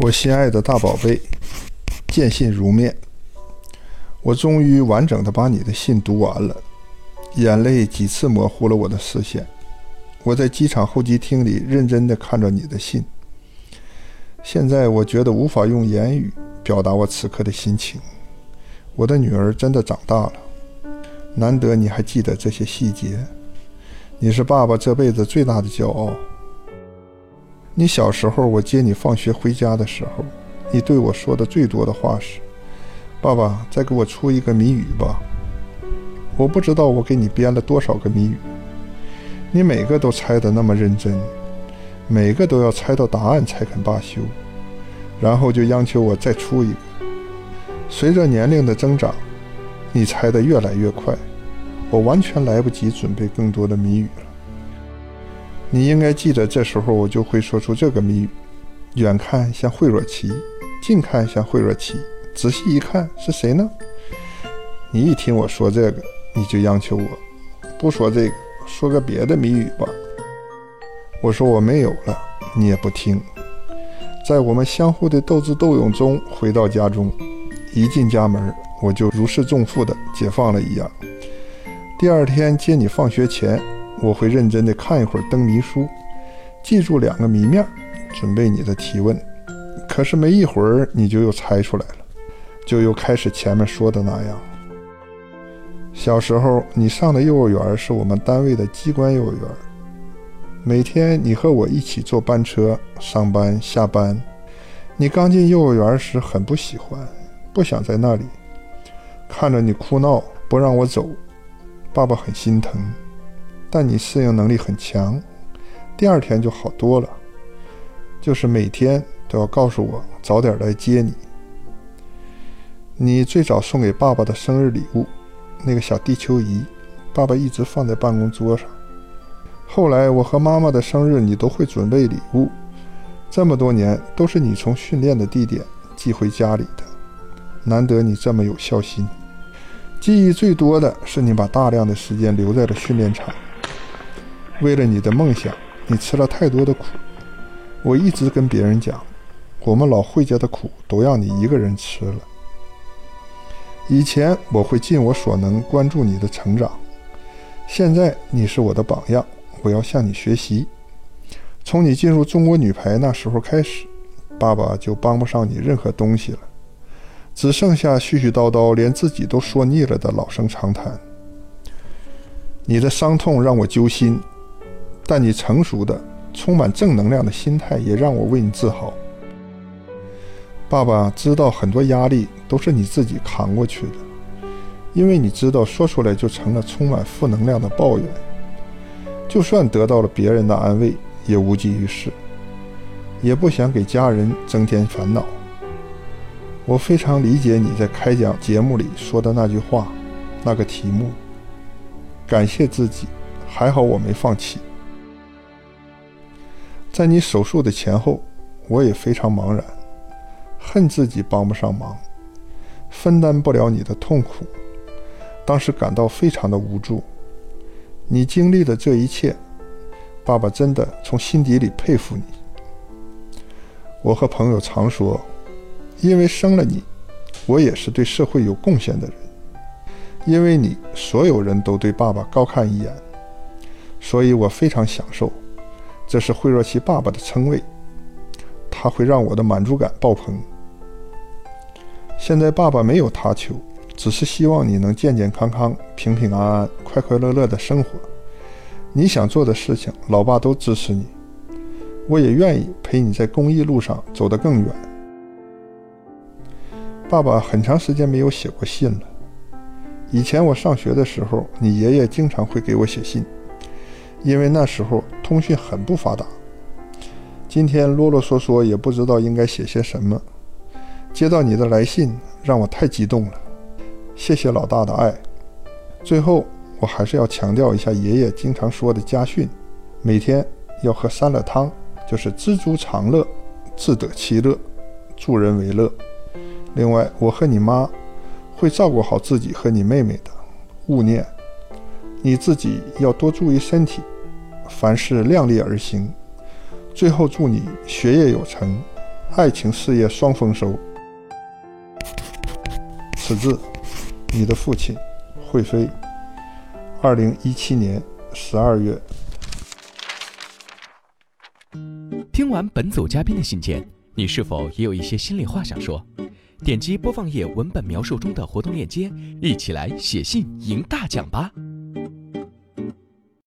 我心爱的大宝贝，见信如面。我终于完整的把你的信读完了，眼泪几次模糊了我的视线。我在机场候机厅里认真的看着你的信。现在我觉得无法用言语表达我此刻的心情。我的女儿真的长大了，难得你还记得这些细节。你是爸爸这辈子最大的骄傲。你小时候，我接你放学回家的时候，你对我说的最多的话是：“爸爸，再给我出一个谜语吧。”我不知道我给你编了多少个谜语，你每个都猜得那么认真，每个都要猜到答案才肯罢休，然后就央求我再出一个。随着年龄的增长，你猜得越来越快，我完全来不及准备更多的谜语了。你应该记得，这时候我就会说出这个谜语：远看像惠若琪，近看像惠若琪，仔细一看是谁呢？你一听我说这个，你就央求我不说这个，说个别的谜语吧。我说我没有了，你也不听。在我们相互的斗智斗勇中回到家中，一进家门，我就如释重负的解放了一样。第二天接你放学前。我会认真地看一会儿灯谜书，记住两个谜面，准备你的提问。可是没一会儿，你就又猜出来了，就又开始前面说的那样。小时候你上的幼儿园是我们单位的机关幼儿园，每天你和我一起坐班车上班下班。你刚进幼儿园时很不喜欢，不想在那里，看着你哭闹不让我走，爸爸很心疼。但你适应能力很强，第二天就好多了。就是每天都要告诉我早点来接你。你最早送给爸爸的生日礼物，那个小地球仪，爸爸一直放在办公桌上。后来我和妈妈的生日，你都会准备礼物。这么多年都是你从训练的地点寄回家里的，难得你这么有孝心。记忆最多的是你把大量的时间留在了训练场。为了你的梦想，你吃了太多的苦。我一直跟别人讲，我们老惠家的苦都让你一个人吃了。以前我会尽我所能关注你的成长，现在你是我的榜样，我要向你学习。从你进入中国女排那时候开始，爸爸就帮不上你任何东西了，只剩下絮絮叨叨，连自己都说腻了的老生常谈。你的伤痛让我揪心。但你成熟的、充满正能量的心态也让我为你自豪。爸爸知道很多压力都是你自己扛过去的，因为你知道说出来就成了充满负能量的抱怨，就算得到了别人的安慰也无济于事，也不想给家人增添烦恼。我非常理解你在开讲节目里说的那句话，那个题目。感谢自己，还好我没放弃。在你手术的前后，我也非常茫然，恨自己帮不上忙，分担不了你的痛苦。当时感到非常的无助。你经历的这一切，爸爸真的从心底里佩服你。我和朋友常说，因为生了你，我也是对社会有贡献的人。因为你，所有人都对爸爸高看一眼，所以我非常享受。这是惠若琪爸爸的称谓，他会让我的满足感爆棚。现在爸爸没有他求，只是希望你能健健康康、平平安安、快快乐乐的生活。你想做的事情，老爸都支持你，我也愿意陪你在公益路上走得更远。爸爸很长时间没有写过信了。以前我上学的时候，你爷爷经常会给我写信。因为那时候通讯很不发达，今天啰啰嗦嗦也不知道应该写些什么。接到你的来信，让我太激动了，谢谢老大的爱。最后，我还是要强调一下爷爷经常说的家训：每天要喝三乐汤，就是知足常乐，自得其乐，助人为乐。另外，我和你妈会照顾好自己和你妹妹的，勿念。你自己要多注意身体，凡事量力而行。最后祝你学业有成，爱情事业双丰收。此致，你的父亲，惠妃。二零一七年十二月。听完本组嘉宾的信件，你是否也有一些心里话想说？点击播放页文本描述中的活动链接，一起来写信赢大奖吧！